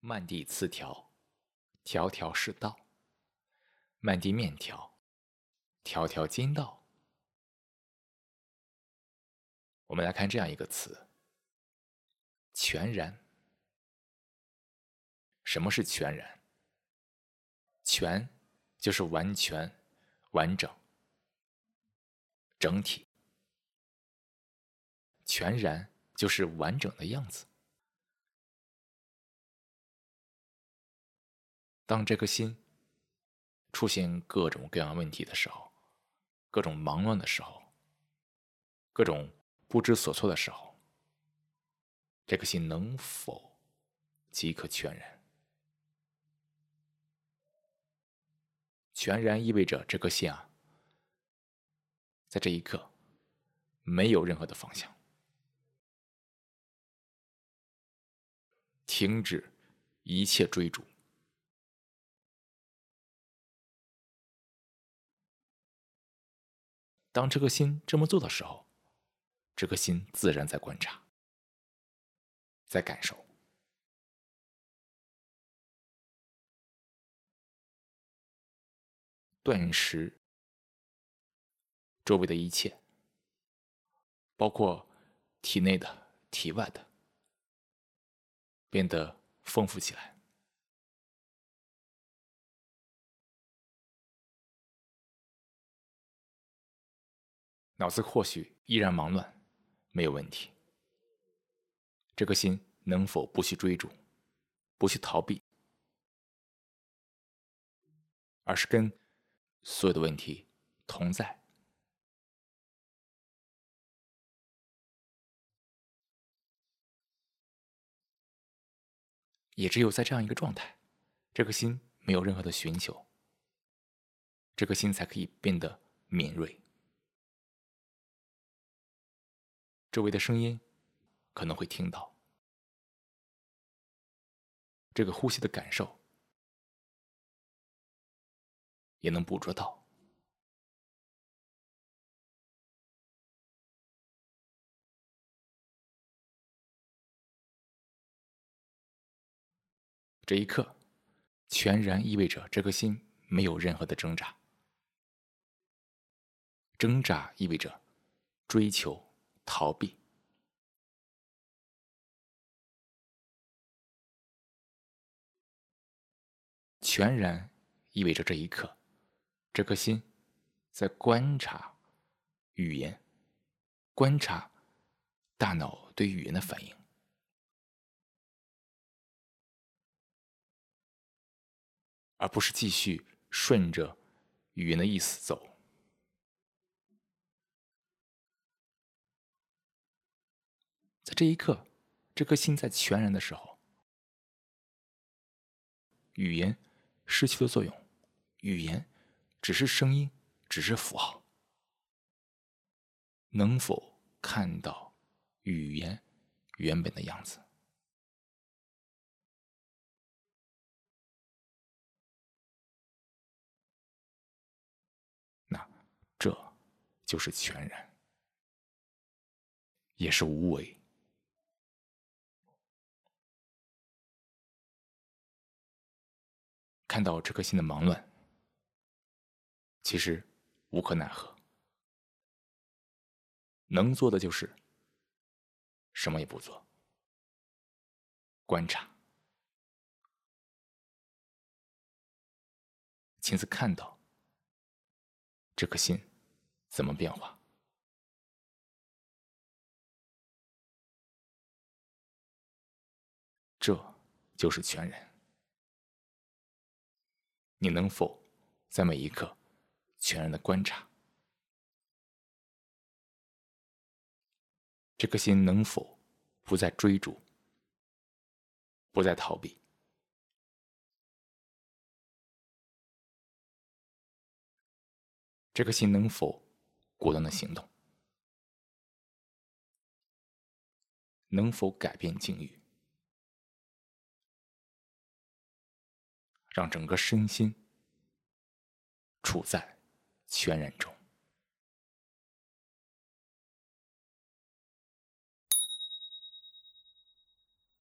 漫地词条，条条是道；漫地面条，条条筋道。我们来看这样一个词：全然。什么是全然？全就是完全、完整、整体；全然就是完整的样子。当这颗心出现各种各样问题的时候，各种忙乱的时候，各种不知所措的时候，这颗心能否即可全然？全然意味着这颗心啊，在这一刻没有任何的方向，停止一切追逐。当这颗心这么做的时候，这颗心自然在观察，在感受，顿时，周围的一切，包括体内的、体外的，变得丰富起来。脑子或许依然忙乱，没有问题。这颗心能否不去追逐，不去逃避，而是跟所有的问题同在？也只有在这样一个状态，这颗心没有任何的寻求，这颗心才可以变得敏锐。周围的声音可能会听到，这个呼吸的感受也能捕捉到。这一刻，全然意味着这颗心没有任何的挣扎，挣扎意味着追求。逃避，全然意味着这一刻，这颗心在观察语言，观察大脑对语言的反应，而不是继续顺着语言的意思走。在这一刻，这颗心在全然的时候，语言失去了作用，语言只是声音，只是符号。能否看到语言原本的样子？那这就是全然，也是无为。看到这颗心的忙乱，其实无可奈何，能做的就是什么也不做，观察，亲自看到这颗心怎么变化，这就是全然。你能否在每一刻全然的观察？这颗心能否不再追逐，不再逃避？这颗心能否果断的行动？能否改变境遇？让整个身心处在全然中。